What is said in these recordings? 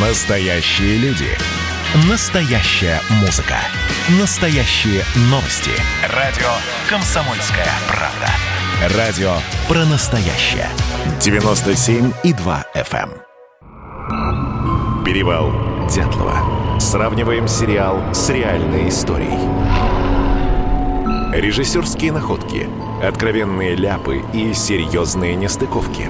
Настоящие люди. Настоящая музыка. Настоящие новости. Радио «Комсомольская правда». Радио про настоящее. 97,2 FM. эм. Перевал Дятлова. Сравниваем сериал с реальной историей. Режиссерские находки, откровенные ляпы и серьезные нестыковки.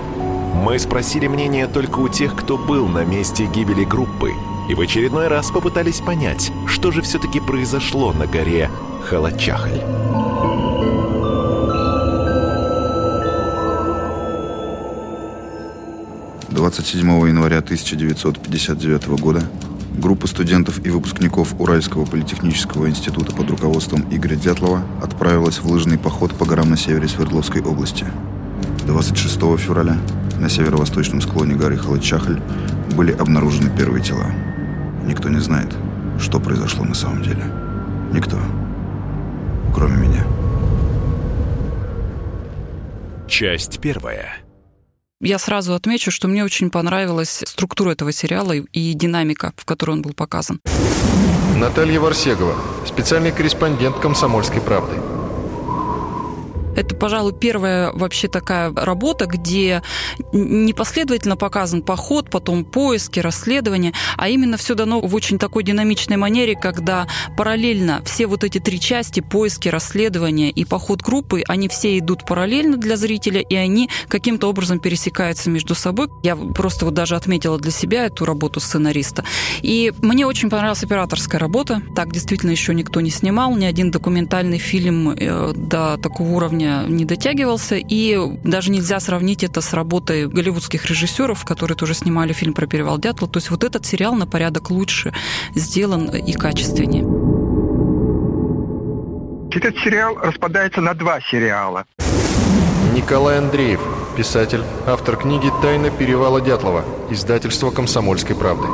Мы спросили мнение только у тех, кто был на месте гибели группы, и в очередной раз попытались понять, что же все-таки произошло на горе Халачахаль. — 27 января 1959 года группа студентов и выпускников Уральского политехнического института под руководством Игоря Дятлова отправилась в лыжный поход по горам на севере Свердловской области. 26 февраля на северо-восточном склоне горы Халачахаль были обнаружены первые тела. Никто не знает, что произошло на самом деле. Никто. Кроме меня. Часть первая. Я сразу отмечу, что мне очень понравилась структура этого сериала и динамика, в которой он был показан. Наталья Варсегова, специальный корреспондент «Комсомольской правды». Это, пожалуй, первая вообще такая работа, где непоследовательно показан поход, потом поиски, расследования, а именно все дано в очень такой динамичной манере, когда параллельно все вот эти три части, поиски, расследования и поход группы, они все идут параллельно для зрителя, и они каким-то образом пересекаются между собой. Я просто вот даже отметила для себя эту работу сценариста. И мне очень понравилась операторская работа. Так действительно еще никто не снимал, ни один документальный фильм э, до такого уровня не дотягивался, и даже нельзя сравнить это с работой голливудских режиссеров, которые тоже снимали фильм про перевал Дятла. То есть вот этот сериал на порядок лучше сделан и качественнее. Этот сериал распадается на два сериала. Николай Андреев, писатель, автор книги «Тайна перевала Дятлова», издательство «Комсомольской правды».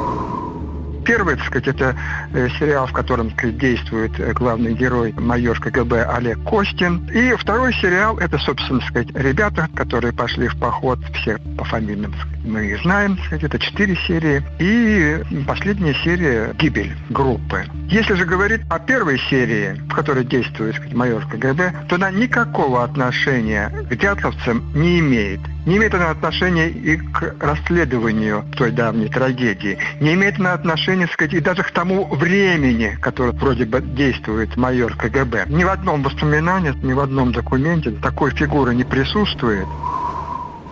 Первый, так сказать, это э, сериал, в котором так сказать, действует э, главный герой майор КГБ Олег Костин. И второй сериал это, собственно, так сказать, ребята, которые пошли в поход, все по фамилиям мы их знаем, так сказать, это четыре серии. И последняя серия «Гибель» группы. Если же говорить о первой серии, в которой действует сказать, майор КГБ, то она никакого отношения к дятловцам не имеет. Не имеет она отношения и к расследованию той давней трагедии. Не имеет она отношения, сказать, и даже к тому времени, которое вроде бы действует майор КГБ. Ни в одном воспоминании, ни в одном документе такой фигуры не присутствует.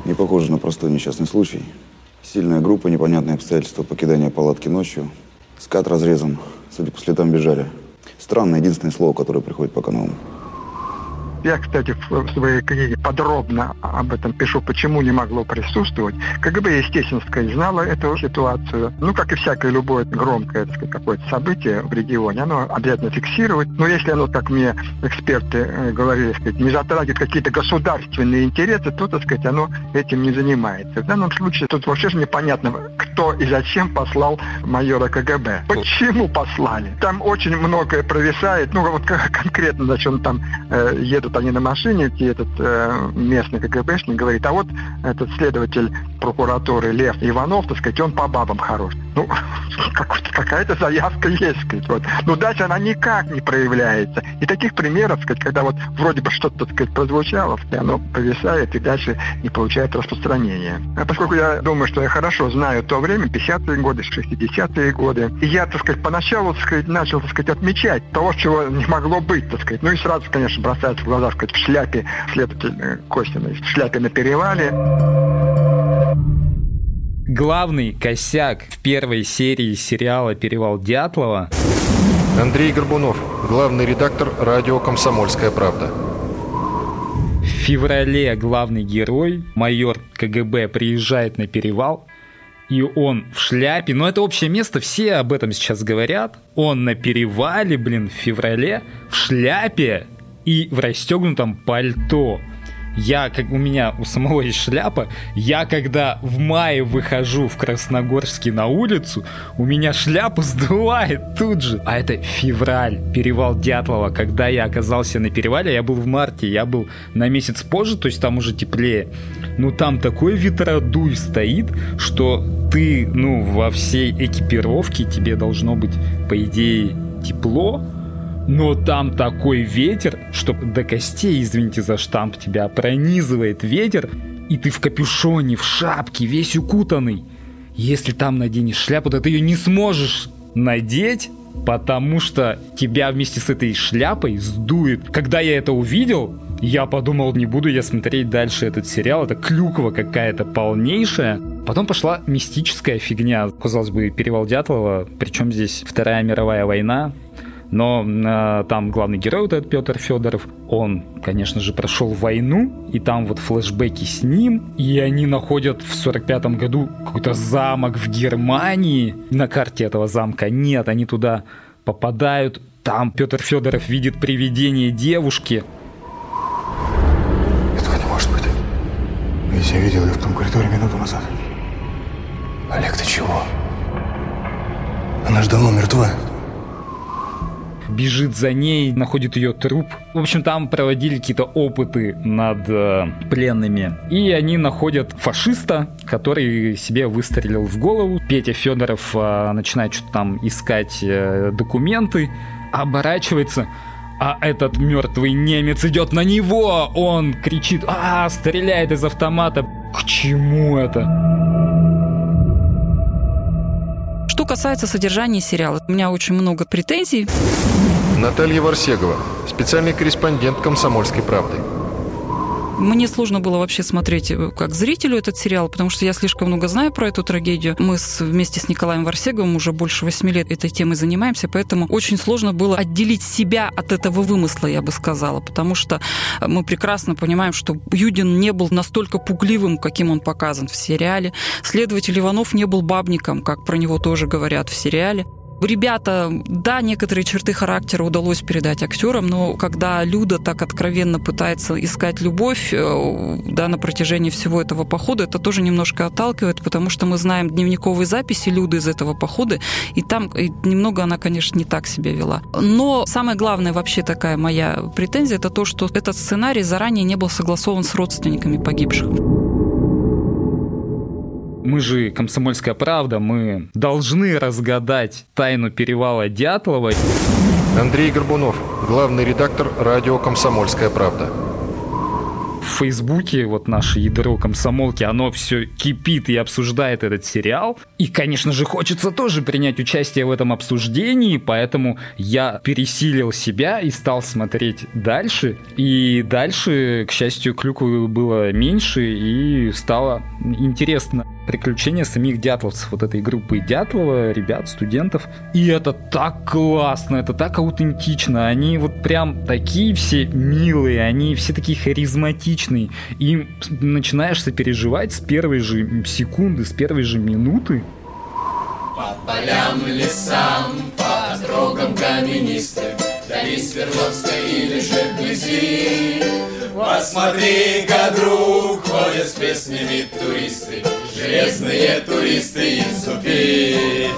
Не похоже на простой несчастный случай. Сильная группа, непонятные обстоятельства покидания палатки ночью. Скат разрезан, судя по следам бежали. Странно, единственное слово, которое приходит пока на. Я, кстати, в своей книге подробно об этом пишу, почему не могло присутствовать. КГБ, естественно, сказать, знала эту ситуацию. Ну, как и всякое любое громкое так сказать, какое-то событие в регионе, оно обязательно фиксировать. Но если оно, как мне эксперты э, говорили, сказать, не затрагивает какие-то государственные интересы, то, так сказать, оно этим не занимается. В данном случае тут вообще же непонятно, кто и зачем послал майора КГБ. Почему послали? Там очень многое провисает. Ну, вот конкретно, он там э, едут они на машине, и этот э, местный КГБшник говорит, а вот этот следователь прокуратуры Лев Иванов, так сказать, он по бабам хорош. Ну, какая-то заявка есть, сказать, вот. Но дальше она никак не проявляется. И таких примеров, сказать, когда вот вроде бы что-то, сказать, прозвучало, и оно повисает и дальше не получает распространения. А поскольку я думаю, что я хорошо знаю то время, 50-е годы, 60-е годы, и я, так сказать, поначалу, так сказать, начал, так сказать, отмечать того, чего не могло быть, так сказать. Ну и сразу, конечно, бросается в глаза, так сказать, в шляпе следователь Костина, в шляпе на перевале. Главный косяк в первой серии сериала «Перевал Дятлова» Андрей Горбунов, главный редактор радио «Комсомольская правда». В феврале главный герой, майор КГБ, приезжает на перевал, и он в шляпе, но это общее место, все об этом сейчас говорят. Он на перевале, блин, в феврале, в шляпе и в расстегнутом пальто. Я, как у меня у самого есть шляпа, я когда в мае выхожу в Красногорске на улицу, у меня шляпу сдувает тут же. А это февраль, перевал Дятлова. Когда я оказался на перевале, я был в марте, я был на месяц позже, то есть там уже теплее. Ну там такой ветродуй стоит, что ты, ну, во всей экипировке тебе должно быть, по идее, тепло, но там такой ветер, что до костей, извините за штамп, тебя пронизывает ветер, и ты в капюшоне, в шапке, весь укутанный. Если там наденешь шляпу, то ты ее не сможешь надеть, потому что тебя вместе с этой шляпой сдует. Когда я это увидел, я подумал, не буду я смотреть дальше этот сериал, это клюква какая-то полнейшая. Потом пошла мистическая фигня. Казалось бы, перевал Дятлова, причем здесь Вторая мировая война. Но э, там главный герой, вот этот Петр Федоров, он, конечно же, прошел войну, и там вот флешбеки с ним, и они находят в 45 году какой-то замок в Германии. На карте этого замка нет, они туда попадают. Там Петр Федоров видит привидение девушки. Этого не может быть. Ведь я видел ее в том коридоре минуту назад. Олег, ты чего? Она же давно мертва бежит за ней, находит ее труп. В общем, там проводили какие-то опыты над э, пленными. И они находят фашиста, который себе выстрелил в голову. Петя Федоров э, начинает что-то там искать э, документы, оборачивается, а этот мертвый немец идет на него. Он кричит, а, стреляет из автомата. К чему это? Касается содержания сериала, у меня очень много претензий. Наталья Варсегова, специальный корреспондент «Комсомольской правды». Мне сложно было вообще смотреть э, как зрителю этот сериал, потому что я слишком много знаю про эту трагедию. Мы с, вместе с Николаем Варсеговым уже больше восьми лет этой темой занимаемся, поэтому очень сложно было отделить себя от этого вымысла, я бы сказала, потому что мы прекрасно понимаем, что Юдин не был настолько пугливым, каким он показан в сериале. Следователь Иванов не был бабником, как про него тоже говорят в сериале ребята, да, некоторые черты характера удалось передать актерам, но когда Люда так откровенно пытается искать любовь, э, да, на протяжении всего этого похода, это тоже немножко отталкивает, потому что мы знаем дневниковые записи Люды из этого похода, и там и немного она, конечно, не так себя вела. Но самое главное вообще такая моя претензия, это то, что этот сценарий заранее не был согласован с родственниками погибших. Мы же «Комсомольская правда», мы должны разгадать тайну перевала Дятлова. Андрей Горбунов, главный редактор радио «Комсомольская правда» в Фейсбуке, вот наше ядро комсомолки, оно все кипит и обсуждает этот сериал. И, конечно же, хочется тоже принять участие в этом обсуждении, поэтому я пересилил себя и стал смотреть дальше. И дальше, к счастью, клюквы было меньше и стало интересно приключения самих дятловцев, вот этой группы Дятлова, ребят, студентов. И это так классно, это так аутентично. Они вот прям такие все милые, они все такие харизматичные. И начинаешь сопереживать с первой же секунды, с первой же минуты. По полям, лесам, по дорогам каменистым, Дали Свердловской или же вблизи. Посмотри-ка, друг, ходят с песнями туристы, Железные туристы из Супи.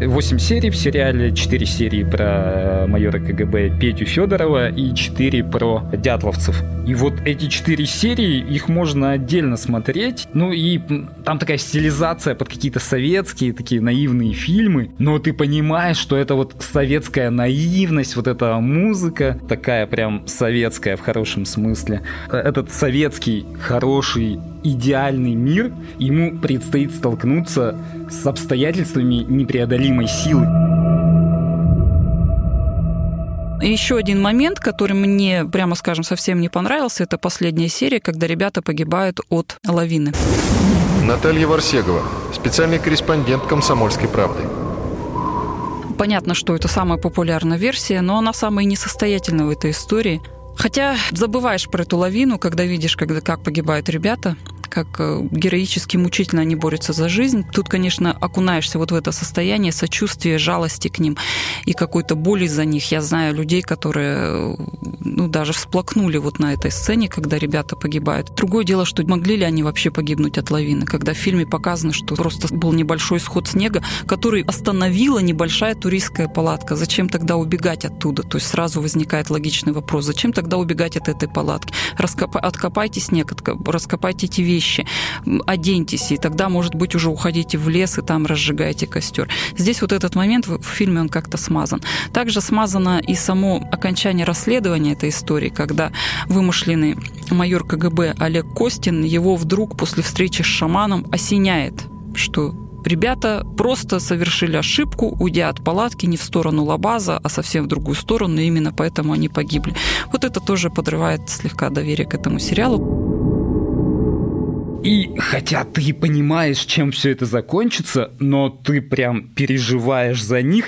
8 серий в сериале, 4 серии про э, майора КГБ Петю Федорова и 4 про дятловцев. И вот эти 4 серии, их можно отдельно смотреть. Ну и там такая стилизация под какие-то советские, такие наивные фильмы. Но ты понимаешь, что это вот советская наивность, вот эта музыка, такая прям советская в хорошем смысле. Э, этот советский хороший идеальный мир, ему предстоит столкнуться с обстоятельствами непреодолимой силы. Еще один момент, который мне, прямо скажем, совсем не понравился, это последняя серия, когда ребята погибают от лавины. Наталья Варсегова, специальный корреспондент «Комсомольской правды». Понятно, что это самая популярная версия, но она самая несостоятельная в этой истории. Хотя забываешь про эту лавину, когда видишь, когда, как погибают ребята, как э, героически мучительно они борются за жизнь. Тут, конечно, окунаешься вот в это состояние сочувствия, жалости к ним и какой-то боли за них. Я знаю людей, которые ну, даже всплакнули вот на этой сцене, когда ребята погибают. Другое дело, что могли ли они вообще погибнуть от лавины, когда в фильме показано, что просто был небольшой сход снега, который остановила небольшая туристская палатка. Зачем тогда убегать оттуда? То есть сразу возникает логичный вопрос. Зачем тогда убегать от этой палатки? Раскопа... Откопайте снег, раскопайте эти вещи, оденьтесь, и тогда, может быть, уже уходите в лес и там разжигаете костер. Здесь вот этот момент в фильме он как-то смазан. Также смазано и само окончание расследования этой истории, когда вымышленный майор КГБ Олег Костин его вдруг после встречи с шаманом осеняет, что Ребята просто совершили ошибку, уйдя от палатки не в сторону Лабаза, а совсем в другую сторону, и именно поэтому они погибли. Вот это тоже подрывает слегка доверие к этому сериалу. И хотя ты понимаешь, чем все это закончится, но ты прям переживаешь за них.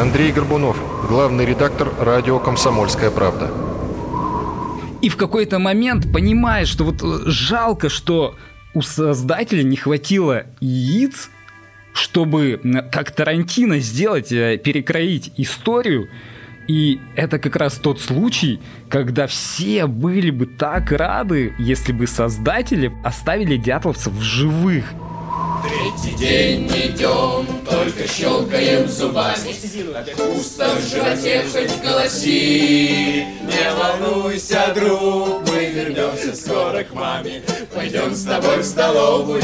Андрей Горбунов, главный редактор радио «Комсомольская правда». И в какой-то момент понимаешь, что вот э, жалко, что у создателя не хватило яиц, чтобы, как Тарантино, сделать, э, перекроить историю. И это как раз тот случай, когда все были бы так рады, если бы создатели оставили дятловцев в живых. Третий день идем, только щелкаем зубами. Пусто в животе хоть голоси. Не волнуйся, друг, мы вернемся скоро к маме. Пойдем с тобой в столовую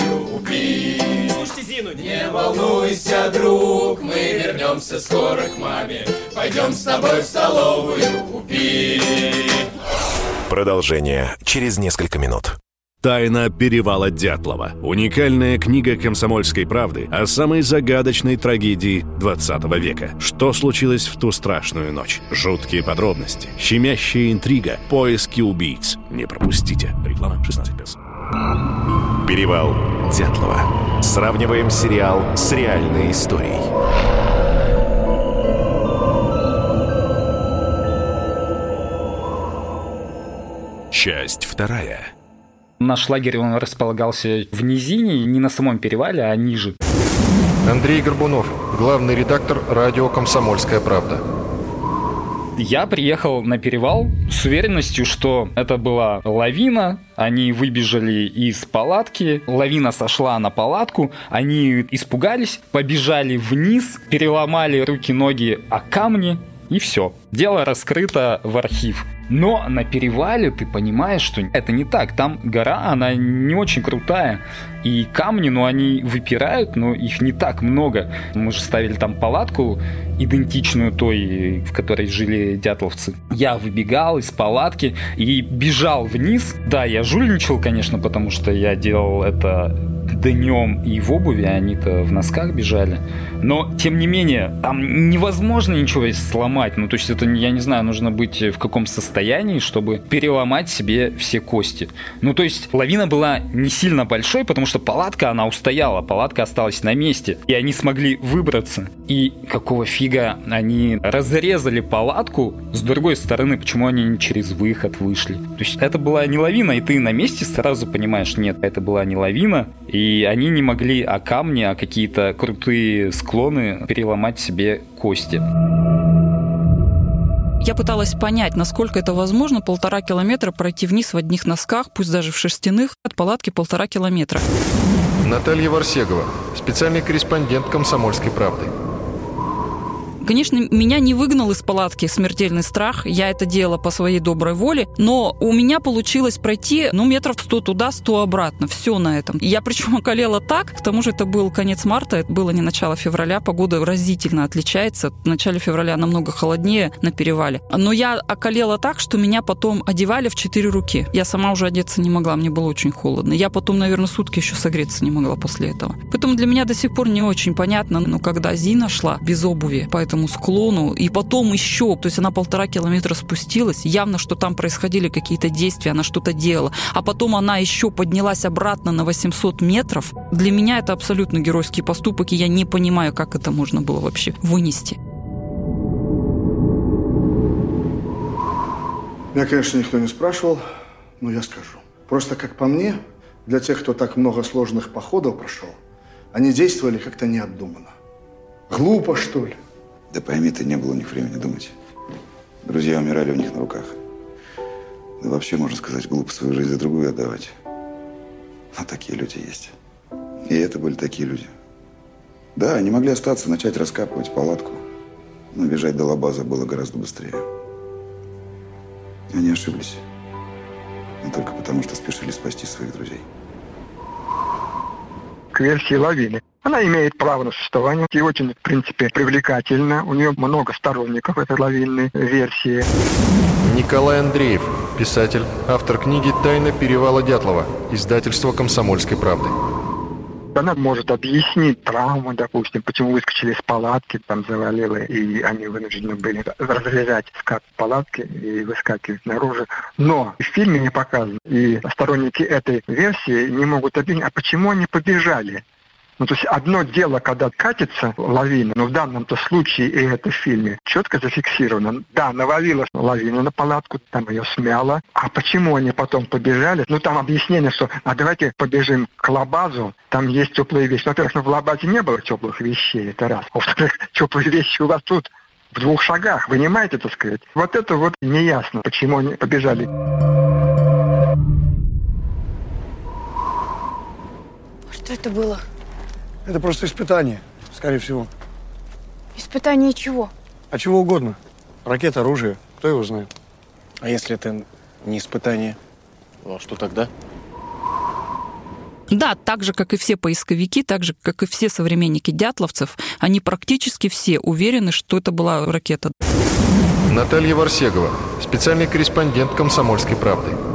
Зину Не волнуйся, друг, мы вернемся скоро к маме. Пойдем с тобой в столовую пить Продолжение через несколько минут. Тайна перевала Дятлова. Уникальная книга комсомольской правды о самой загадочной трагедии 20 века. Что случилось в ту страшную ночь? Жуткие подробности, щемящая интрига, поиски убийц. Не пропустите. Реклама 16+. Перевал Дятлова. Сравниваем сериал с реальной историей. Часть вторая. Наш лагерь, он располагался в низине, не на самом перевале, а ниже. Андрей Горбунов, главный редактор радио «Комсомольская правда». Я приехал на перевал с уверенностью, что это была лавина. Они выбежали из палатки, лавина сошла на палатку, они испугались, побежали вниз, переломали руки-ноги о камни, и все. Дело раскрыто в архив. Но на перевале ты понимаешь, что это не так. Там гора, она не очень крутая. И камни, ну, они выпирают, но их не так много. Мы же ставили там палатку, идентичную той, в которой жили дятловцы. Я выбегал из палатки и бежал вниз. Да, я жульничал, конечно, потому что я делал это днем и в обуви, а они-то в носках бежали. Но, тем не менее, там невозможно ничего сломать. Ну, то есть это, я не знаю, нужно быть в каком состоянии, чтобы переломать себе все кости. Ну, то есть лавина была не сильно большой, потому что палатка, она устояла, палатка осталась на месте. И они смогли выбраться. И какого фига они разрезали палатку с другой стороны, почему они не через выход вышли. То есть это была не лавина, и ты на месте сразу понимаешь, нет, это была не лавина, и они не могли о камни, о какие-то крутые склоны переломать себе кости. Я пыталась понять, насколько это возможно полтора километра пройти вниз в одних носках, пусть даже в шерстяных, от палатки полтора километра. Наталья Варсегова, специальный корреспондент «Комсомольской правды». Конечно, меня не выгнал из палатки смертельный страх. Я это делала по своей доброй воле. Но у меня получилось пройти, ну, метров 100 туда, 100 обратно. Все на этом. Я причем околела так, к тому же это был конец марта, это было не начало февраля. Погода разительно отличается. В начале февраля намного холоднее на перевале. Но я околела так, что меня потом одевали в четыре руки. Я сама уже одеться не могла, мне было очень холодно. Я потом, наверное, сутки еще согреться не могла после этого. Поэтому для меня до сих пор не очень понятно, но когда Зина шла без обуви, поэтому этому склону, и потом еще, то есть она полтора километра спустилась, явно, что там происходили какие-то действия, она что-то делала, а потом она еще поднялась обратно на 800 метров. Для меня это абсолютно геройский поступок, и я не понимаю, как это можно было вообще вынести. Меня, конечно, никто не спрашивал, но я скажу. Просто, как по мне, для тех, кто так много сложных походов прошел, они действовали как-то необдуманно. Глупо, что ли? Да пойми ты, не было у них времени думать. Друзья умирали у них на руках. Да вообще, можно сказать, глупо свою жизнь за другую отдавать. Но такие люди есть. И это были такие люди. Да, они могли остаться, начать раскапывать палатку. Но бежать до лабаза было гораздо быстрее. Они ошиблись. Но только потому, что спешили спасти своих друзей. К версии лавины. Она имеет право на существование и очень, в принципе, привлекательна. У нее много сторонников этой лавинной версии. Николай Андреев, писатель, автор книги «Тайна перевала Дятлова», издательство «Комсомольской правды». Она может объяснить травму, допустим, почему выскочили из палатки, там завалило, и они вынуждены были разрезать скат палатки и выскакивать наружу. Но в фильме не показано, и сторонники этой версии не могут объяснить, а почему они побежали? Ну, то есть одно дело, когда катится лавина, но в данном-то случае, и это в фильме, четко зафиксировано. Да, навалилась лавина на палатку, там ее смяло. А почему они потом побежали? Ну, там объяснение, что а давайте побежим к лабазу, там есть теплые вещи. Во-первых, ну, в лабазе не было теплых вещей, это раз. Во-вторых, теплые вещи у вас тут в двух шагах, вы понимаете, так сказать? Вот это вот неясно, почему они побежали. Что это было? Это просто испытание, скорее всего. Испытание чего? А чего угодно. Ракета, оружие, кто его знает. А если это не испытание, а что тогда? Да, так же, как и все поисковики, так же, как и все современники дятловцев, они практически все уверены, что это была ракета. Наталья Варсегова, специальный корреспондент «Комсомольской правды».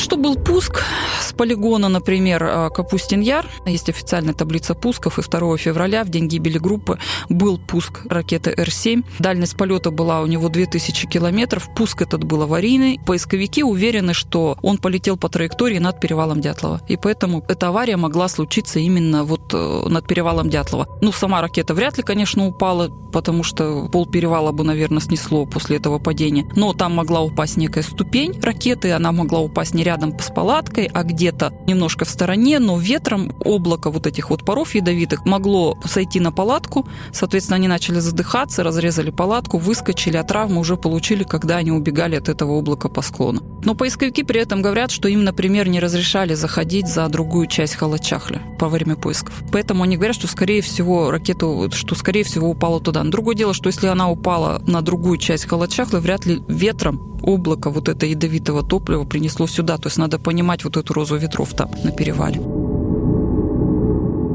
Что был пуск с полигона, например, э, Капустин-Яр. Есть официальная таблица пусков, и 2 февраля, в день гибели группы, был пуск ракеты Р-7. Дальность полета была у него 2000 километров. Пуск этот был аварийный. Поисковики уверены, что он полетел по траектории над перевалом Дятлова. И поэтому эта авария могла случиться именно вот э, над перевалом Дятлова. Ну, сама ракета вряд ли, конечно, упала, потому что пол перевала бы, наверное, снесло после этого падения. Но там могла упасть некая ступень ракеты, она могла упасть не рядом с палаткой, а где-то немножко в стороне, но ветром облако вот этих вот паров ядовитых могло сойти на палатку, соответственно, они начали задыхаться, разрезали палатку, выскочили, а травмы уже получили, когда они убегали от этого облака по склону. Но поисковики при этом говорят, что им, например, не разрешали заходить за другую часть Халачахля во время поисков. Поэтому они говорят, что, скорее всего, ракету, что, скорее всего, упала туда. Но другое дело, что если она упала на другую часть Халачахля, вряд ли ветром облако вот это ядовитого топлива принесло сюда. То есть надо понимать вот эту розу ветров там на перевале.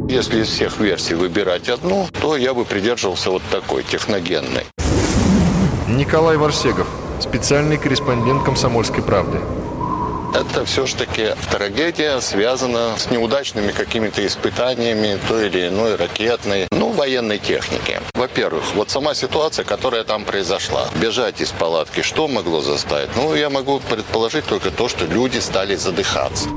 Если из всех версий выбирать одну, то я бы придерживался вот такой, техногенной. Николай Варсегов, специальный корреспондент «Комсомольской правды». Это все-таки трагедия связана с неудачными какими-то испытаниями той или иной ракетной, ну, военной техники. Во-первых, вот сама ситуация, которая там произошла. Бежать из палатки, что могло заставить? Ну, я могу предположить только то, что люди стали задыхаться.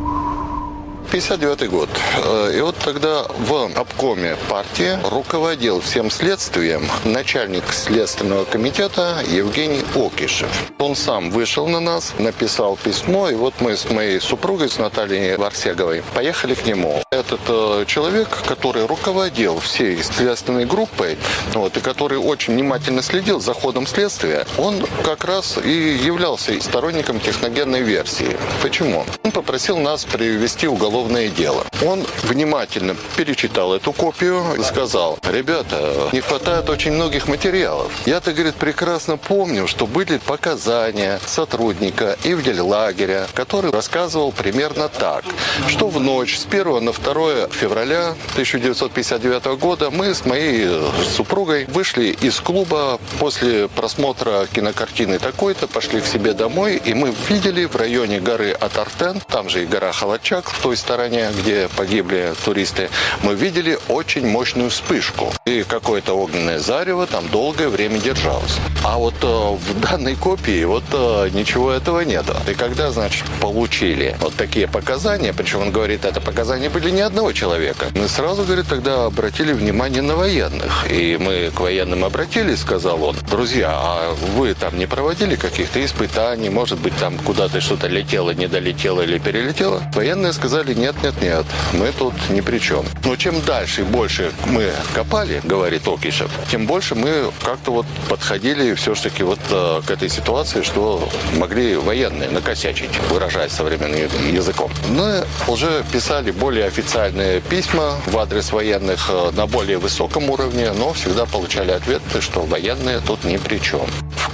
59 год. Э, и вот тогда в обкоме партии руководил всем следствием начальник Следственного комитета Евгений Окишев. Он сам вышел на нас, написал письмо, и вот мы с моей супругой, с Натальей Варсеговой, поехали к нему. Этот э, человек, который руководил всей следственной группой, вот, и который очень внимательно следил за ходом следствия, он как раз и являлся сторонником техногенной версии. Почему? Он попросил нас привести уголовное уголовное дело. Он внимательно перечитал эту копию и сказал, ребята, не хватает очень многих материалов. Я-то, говорит, прекрасно помню, что были показания сотрудника Ивдель-лагеря, который рассказывал примерно так, что в ночь с 1 на 2 февраля 1959 года мы с моей супругой вышли из клуба после просмотра кинокартины такой-то, пошли к себе домой, и мы видели в районе горы Атартен, там же и гора Халачак, в той стороне, где погибли туристы, мы видели очень мощную вспышку. И какое-то огненное зарево там долгое время держалось. А вот э, в данной копии вот э, ничего этого нет. И когда, значит, получили вот такие показания, причем он говорит, это показания были не одного человека, мы сразу, говорит, тогда обратили внимание на военных. И мы к военным обратились, сказал он, друзья, а вы там не проводили каких-то испытаний, может быть, там куда-то что-то летело, не долетело или перелетело? Военные сказали, нет, нет, нет, мы тут ни при чем. Но чем дальше и больше мы копали, говорит Окишев, тем больше мы как-то вот подходили все-таки вот э, к этой ситуации, что могли военные накосячить, выражаясь современным языком. Мы уже писали более официальные письма в адрес военных э, на более высоком уровне, но всегда получали ответы, что военные тут ни при чем.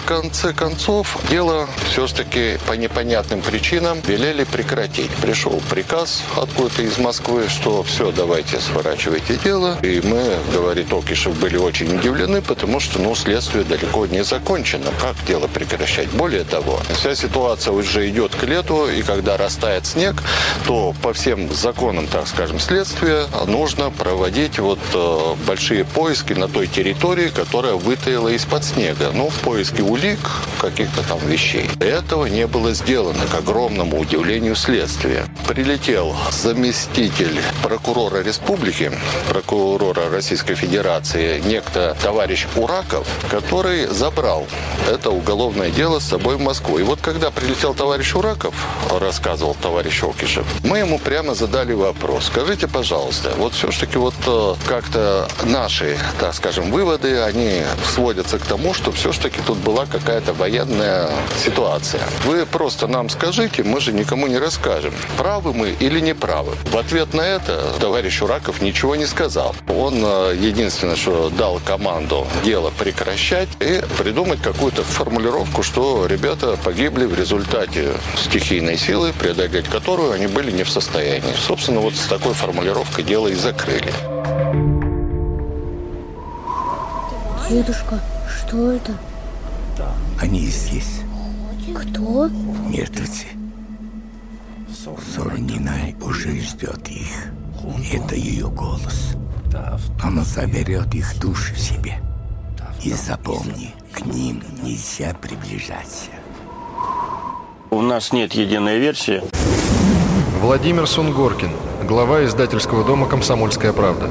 Конце концов, дело все-таки по непонятным причинам велели прекратить. Пришел приказ откуда-то из Москвы, что все, давайте сворачивайте дело. И мы, говорит Окишев, были очень удивлены, потому что ну, следствие далеко не закончено. Как дело прекращать? Более того, вся ситуация уже идет к лету, и когда растает снег, то по всем законам, так скажем, следствия нужно проводить вот э, большие поиски на той территории, которая вытаяла из-под снега. Ну, в поиске улик, каких-то там вещей. Этого не было сделано, к огромному удивлению следствия. Прилетел заместитель прокурора республики, прокурора Российской Федерации, некто товарищ Ураков, который забрал это уголовное дело с собой в Москву. И вот когда прилетел товарищ Ураков, рассказывал товарищ Окишев, мы ему прямо задали вопрос. Скажите, пожалуйста, вот все-таки вот э, как-то наши, так скажем, выводы, они сводятся к тому, что все-таки тут была какая-то военная ситуация. Вы просто нам скажите, мы же никому не расскажем, правы мы или не правы. В ответ на это товарищ Ураков ничего не сказал. Он э, единственное, что дал команду дело прекращать и придумать какую-то формулировку, что ребята погибли в результате стихийной силы, преодолеть которую они были не в состоянии. Собственно, вот с такой формулировкой дело и закрыли. Дедушка, что это? Они здесь. Кто? Мертвецы. Соронина уже ждет их. Это ее голос. Она заберет их души себе. И запомни, к ним нельзя приближаться. У нас нет единой версии. Владимир Сунгоркин, глава издательского дома «Комсомольская правда».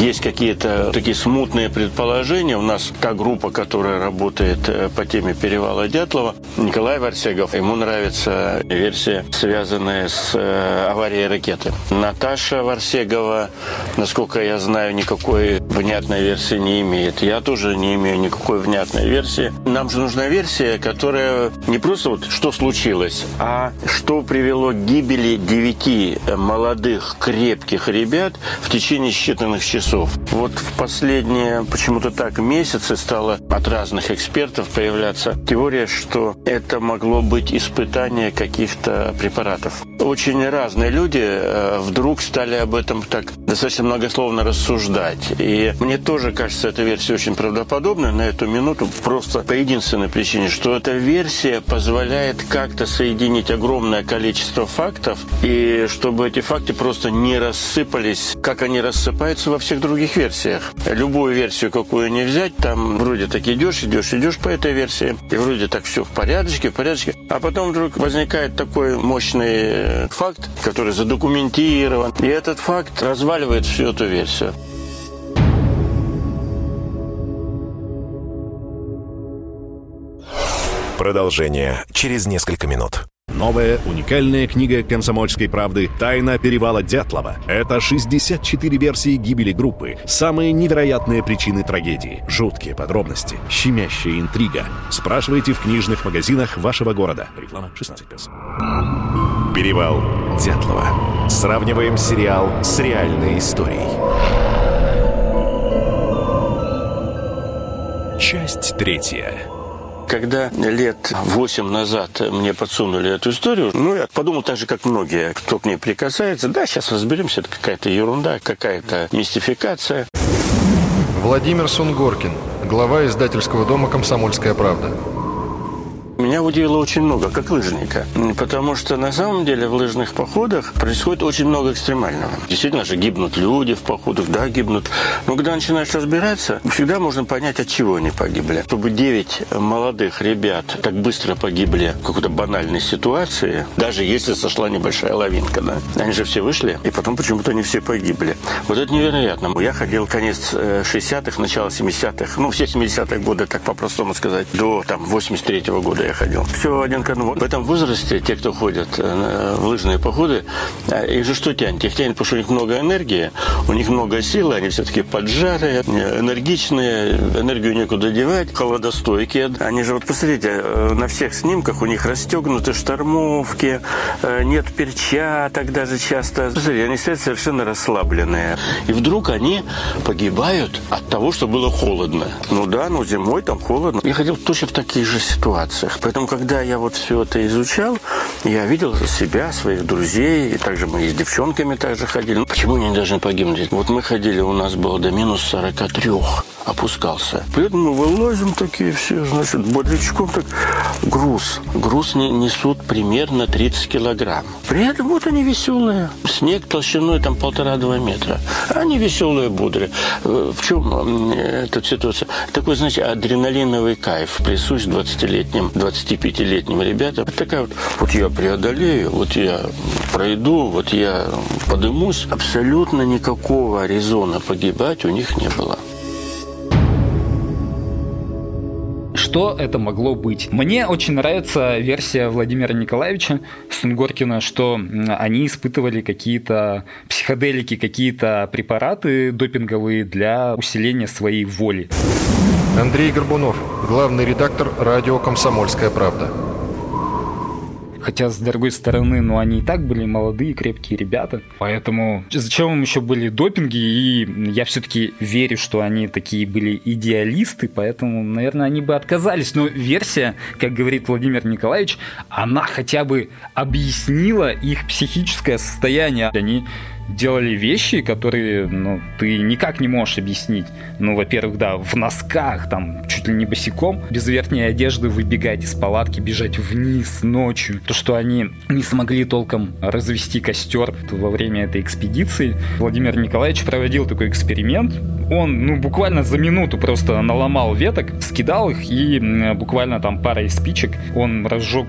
Есть какие-то такие смутные предположения. У нас та группа, которая работает э, по теме перевала Дятлова, Николай Варсегов, ему нравится версия, связанная с э, аварией ракеты. Наташа Варсегова, насколько я знаю, никакой внятной версии не имеет. Я тоже не имею никакой внятной версии. Нам же нужна версия, которая не просто вот что случилось, а что привело к гибели девяти молодых крепких ребят в течение считанных часов часов. Вот в последние почему-то так месяцы стало от разных экспертов появляться теория, что это могло быть испытание каких-то препаратов. Очень разные люди э, вдруг стали об этом так достаточно многословно рассуждать. И мне тоже кажется эта версия очень правдоподобной на эту минуту, просто по единственной причине, что эта версия позволяет как-то соединить огромное количество фактов, и чтобы эти факты просто не рассыпались, как они рассыпаются во всех других версиях. Любую версию, какую не взять, там вроде так идешь, идешь, идешь по этой версии, и вроде так все в порядочке, в порядочке. А потом вдруг возникает такой мощный э, факт, который задокументирован, и этот факт разваливает всю эту версию. Продолжение через несколько минут. Новая уникальная книга «Комсомольской правды. Тайна перевала Дятлова». Это 64 версии гибели группы, самые невероятные причины трагедии, жуткие подробности, щемящая интрига. Спрашивайте в книжных магазинах вашего города. Реклама 16+. Перевал Дятлова. Сравниваем сериал с реальной историей. Часть третья. Когда лет восемь назад мне подсунули эту историю, ну, я подумал так же, как многие, кто к ней прикасается. Да, сейчас разберемся, это какая-то ерунда, какая-то мистификация. Владимир Сунгоркин, глава издательского дома «Комсомольская правда». Меня удивило очень много, как лыжника. Потому что на самом деле в лыжных походах происходит очень много экстремального. Действительно же гибнут люди в походах, да, гибнут. Но когда начинаешь разбираться, всегда можно понять, от чего они погибли. Чтобы 9 молодых ребят так быстро погибли в какой-то банальной ситуации, даже если сошла небольшая лавинка, да, они же все вышли, и потом почему-то они все погибли. Вот это невероятно. Я ходил конец 60-х, э, начало 70-х, ну, все 70-е годы, так по-простому сказать, до там 83-го года я ходил. Все один к одному. В этом возрасте те, кто ходят э, в лыжные походы, э, их же что тянет? Их тянет, потому что у них много энергии, у них много силы, они все-таки поджарые, энергичные, энергию некуда девать, холодостойкие. Они же, вот посмотрите, на всех снимках у них расстегнуты штормовки, нет перчаток даже часто. Посмотрите, они стоят совершенно расслабленные. И вдруг они погибают от того, что было холодно. Ну да, но зимой там холодно. Я ходил точно в таких же ситуациях. Поэтому, когда я вот все это изучал, я видел себя, своих друзей, и также мы с девчонками также ходили. Почему они должны погибнуть? Вот мы ходили, у нас было до минус 43 опускался. Поэтому мы вылазим такие все, значит, бодрячком так. Груз. Груз не, несут примерно 30 килограмм. При этом вот они веселые. Снег толщиной там полтора-два метра. Они веселые, бодрые. Э, в чем эта ситуация? Такой, значит, адреналиновый кайф присущ 20-летним, 25-летним ребятам. Такая вот, вот я преодолею, вот я пройду, вот я подымусь. Абсолютно никакого резона погибать у них не было. Что это могло быть. Мне очень нравится версия Владимира Николаевича Сунгоркина, что они испытывали какие-то психоделики, какие-то препараты допинговые для усиления своей воли. Андрей Горбунов, главный редактор радио «Комсомольская правда». Хотя, с другой стороны, ну, они и так были молодые, крепкие ребята. Поэтому зачем им еще были допинги? И я все-таки верю, что они такие были идеалисты, поэтому, наверное, они бы отказались. Но версия, как говорит Владимир Николаевич, она хотя бы объяснила их психическое состояние. Они делали вещи, которые ну, ты никак не можешь объяснить. Ну, во-первых, да, в носках, там, чуть ли не босиком, без верхней одежды выбегать из палатки, бежать вниз ночью. То, что они не смогли толком развести костер во время этой экспедиции. Владимир Николаевич проводил такой эксперимент. Он, ну, буквально за минуту просто наломал веток, скидал их, и буквально там парой спичек он разжег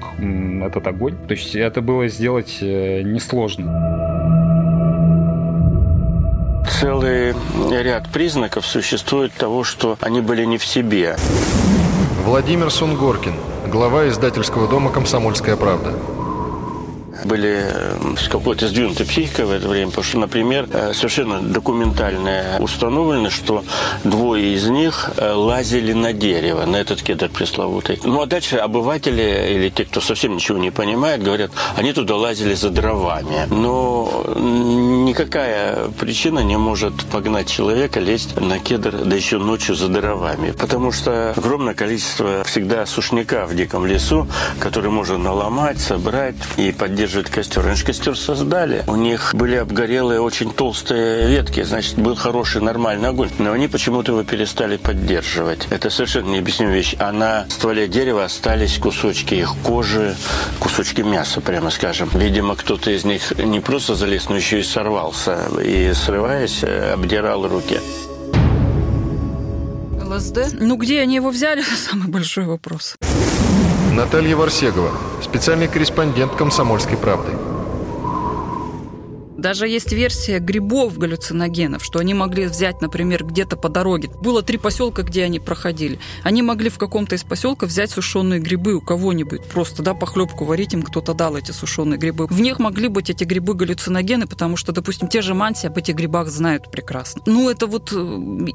этот огонь. То есть это было сделать э, несложно целый ряд признаков существует того, что они были не в себе. Владимир Сунгоркин, глава издательского дома «Комсомольская правда» были с какой-то сдвинутой психикой в это время, потому что, например, э, совершенно документально установлено, что двое из них э, лазили на дерево, на этот кедр пресловутый. Ну, а дальше обыватели или те, кто совсем ничего не понимает, говорят, они туда лазили за дровами. Но никакая причина не может погнать человека лезть на кедр, да еще ночью за дровами. Потому что огромное количество всегда сушняка в диком лесу, который можно наломать, собрать и поддерживать поддерживать костер. Они же костер создали. У них были обгорелые очень толстые ветки, значит, был хороший нормальный огонь. Но они почему-то его перестали поддерживать. Это совершенно необъяснимая вещь. А на стволе дерева остались кусочки их кожи, кусочки мяса, прямо скажем. Видимо, кто-то из них не просто залез, но еще и сорвался. И, срываясь, обдирал руки. ЛСД? Ну, где они его взяли, самый большой вопрос. Наталья Варсегова, специальный корреспондент «Комсомольской правды». Даже есть версия грибов галлюциногенов, что они могли взять, например, где-то по дороге. Было три поселка, где они проходили. Они могли в каком-то из поселков взять сушеные грибы у кого-нибудь. Просто, да, похлебку варить им кто-то дал эти сушеные грибы. В них могли быть эти грибы галлюциногены, потому что, допустим, те же манси об этих грибах знают прекрасно. Ну, это вот э,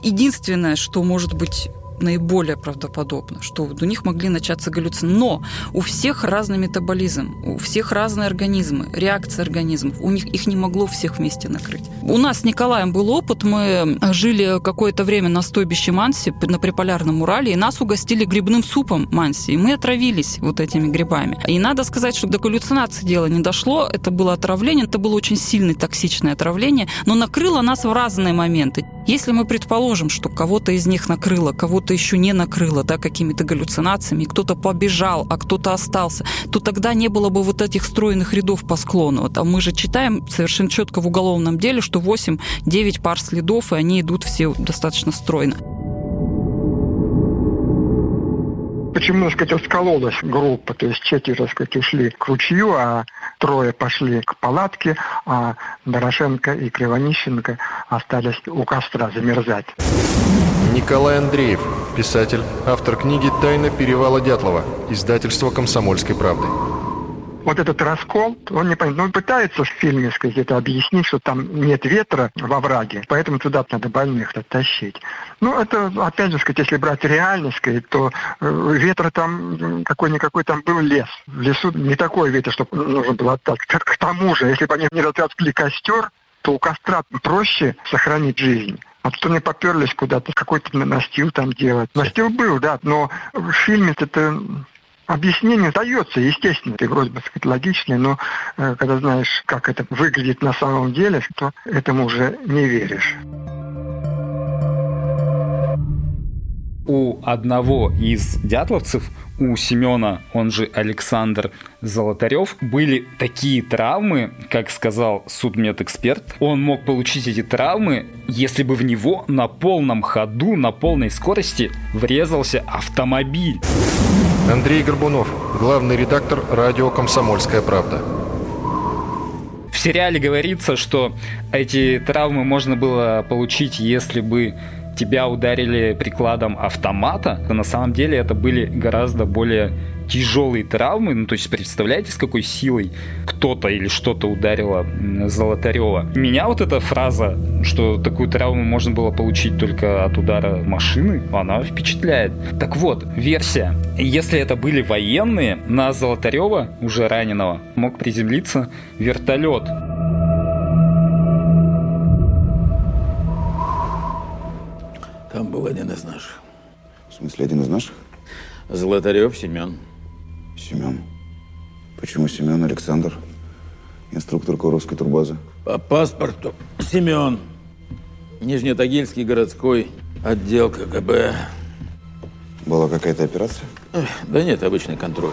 единственное, что может быть наиболее правдоподобно, что у них могли начаться галлюцинации. Но у всех разный метаболизм, у всех разные организмы, реакции организмов. У них их не могло всех вместе накрыть. У нас с Николаем был опыт. Мы жили какое-то время на стойбище Манси на приполярном Урале, и нас угостили грибным супом Манси. И мы отравились вот этими грибами. И надо сказать, что до галлюцинации дело не дошло. Это было отравление, это было очень сильное токсичное отравление, но накрыло нас в разные моменты. Если мы предположим, что кого-то из них накрыло, кого-то еще не накрыло, да, какими-то галлюцинациями, кто-то побежал, а кто-то остался, то тогда не было бы вот этих стройных рядов по склону. А мы же читаем совершенно четко в уголовном деле, что 8-9 пар следов, и они идут все достаточно стройно. Почему, так сказать, раскололась группа, то есть четверо, так сказать, ушли к ручью, а трое пошли к палатке, а Дорошенко и Кривонищенко остались у костра замерзать. Николай Андреев, писатель, автор книги «Тайна перевала Дятлова», издательство «Комсомольской правды» вот этот раскол, он не понимает. Ну, он пытается в фильме, это объяснить, что там нет ветра во враге, поэтому туда надо больных тащить. Ну, это, опять же, сказать, если брать реальность, сказать, то э, ветра там какой-никакой там был лес. В лесу не такой ветер, чтобы нужно было так. К, тому же, если бы они не развязали костер, то у костра проще сохранить жизнь. А то они поперлись куда-то, какой-то настил там делать. Настил был, да, но в фильме это Объяснение дается, естественно, это вроде бы сказать, логичное, но э, когда знаешь, как это выглядит на самом деле, то этому уже не веришь. У одного из дятловцев, у Семена, он же Александр Золотарев, были такие травмы, как сказал судмедэксперт. Он мог получить эти травмы, если бы в него на полном ходу, на полной скорости врезался автомобиль. Андрей Горбунов, главный редактор радио «Комсомольская правда». В сериале говорится, что эти травмы можно было получить, если бы тебя ударили прикладом автомата, то на самом деле это были гораздо более тяжелые травмы. Ну, то есть представляете, с какой силой кто-то или что-то ударило Золотарева. Меня вот эта фраза, что такую травму можно было получить только от удара машины, она впечатляет. Так вот, версия. Если это были военные, на Золотарева, уже раненого, мог приземлиться вертолет. Там был один из наших. В смысле, один из наших? Золотарев Семен. Семен. Почему Семен Александр? Инструктор Куровской турбазы. По паспорту Семен. Нижнетагильский городской отдел КГБ. Была какая-то операция? Да нет, обычный контроль.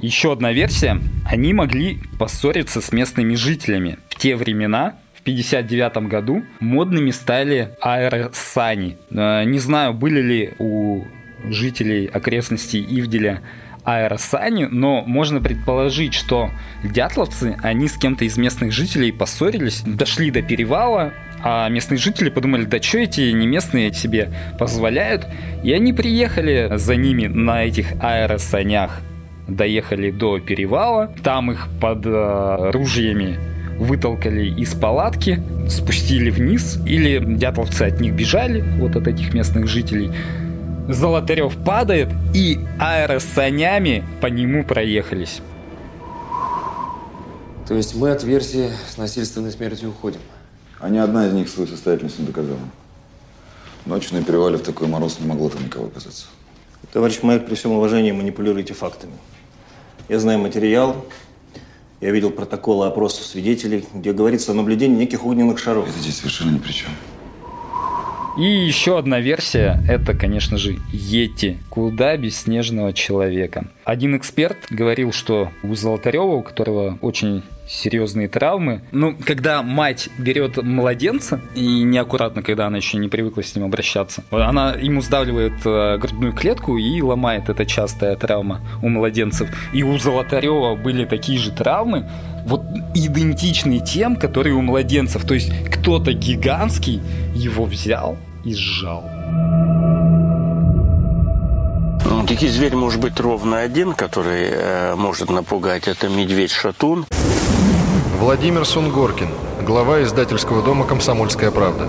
Еще одна версия. Они могли поссориться с местными жителями. В те времена 1959 году модными стали аэросани. Э, не знаю, были ли у жителей окрестностей Ивделя аэросани, но можно предположить, что дятловцы, они с кем-то из местных жителей поссорились, дошли до перевала, а местные жители подумали, да что эти не местные себе позволяют, и они приехали за ними на этих аэросанях, доехали до перевала, там их под э, ружьями вытолкали из палатки, спустили вниз, или дятловцы от них бежали, вот от этих местных жителей. Золотарев падает, и аэросанями по нему проехались. То есть мы от версии с насильственной смертью уходим? А ни одна из них свою состоятельность не доказала. Ночью на перевале в такой мороз не могло там никого оказаться. Товарищ Майк, при всем уважении манипулируете фактами. Я знаю материал, я видел протоколы опросов свидетелей, где говорится о наблюдении неких огненных шаров. Это здесь совершенно ни при чем. И еще одна версия – это, конечно же, Йети. Куда без снежного человека. Один эксперт говорил, что у Золотарева, у которого очень серьезные травмы. Ну, когда мать берет младенца, и неаккуратно, когда она еще не привыкла с ним обращаться, она ему сдавливает э, грудную клетку и ломает. Это частая травма у младенцев. И у Золотарева были такие же травмы, вот идентичные тем, которые у младенцев. То есть кто-то гигантский его взял и сжал. Ну, дикий зверь может быть ровно один, который э, может напугать. Это медведь-шатун. Владимир Сунгоркин, глава издательского дома «Комсомольская правда».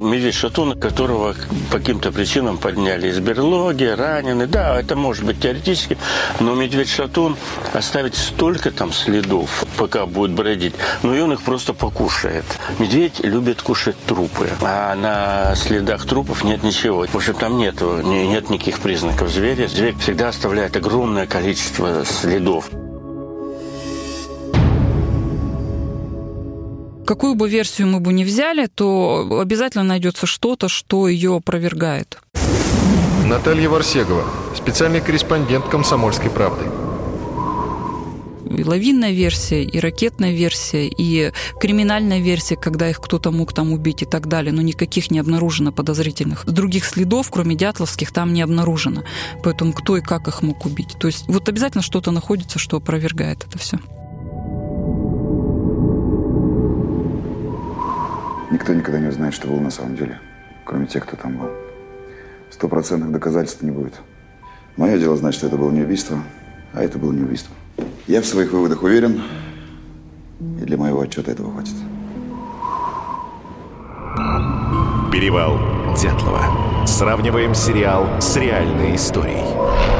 Медведь Шатун, которого по каким-то причинам подняли из берлоги, раненый. Да, это может быть теоретически, но медведь Шатун оставит столько там следов, пока будет бродить, но и он их просто покушает. Медведь любит кушать трупы, а на следах трупов нет ничего. В общем, там нету, нет никаких признаков зверя. Зверь всегда оставляет огромное количество следов. Какую бы версию мы бы ни взяли, то обязательно найдется что-то, что ее опровергает. Наталья Варсегова, специальный корреспондент «Комсомольской правды» и лавинная версия, и ракетная версия, и криминальная версия, когда их кто-то мог там убить и так далее, но никаких не обнаружено подозрительных. Других следов, кроме дятловских, там не обнаружено. Поэтому кто и как их мог убить. То есть вот обязательно что-то находится, что опровергает это все. Никто никогда не узнает, что было на самом деле, кроме тех, кто там был. Стопроцентных доказательств не будет. Мое дело знать, что это было не убийство, а это было не убийство. Я в своих выводах уверен, и для моего отчета этого хватит. Перевал Дятлова. Сравниваем сериал с реальной историей.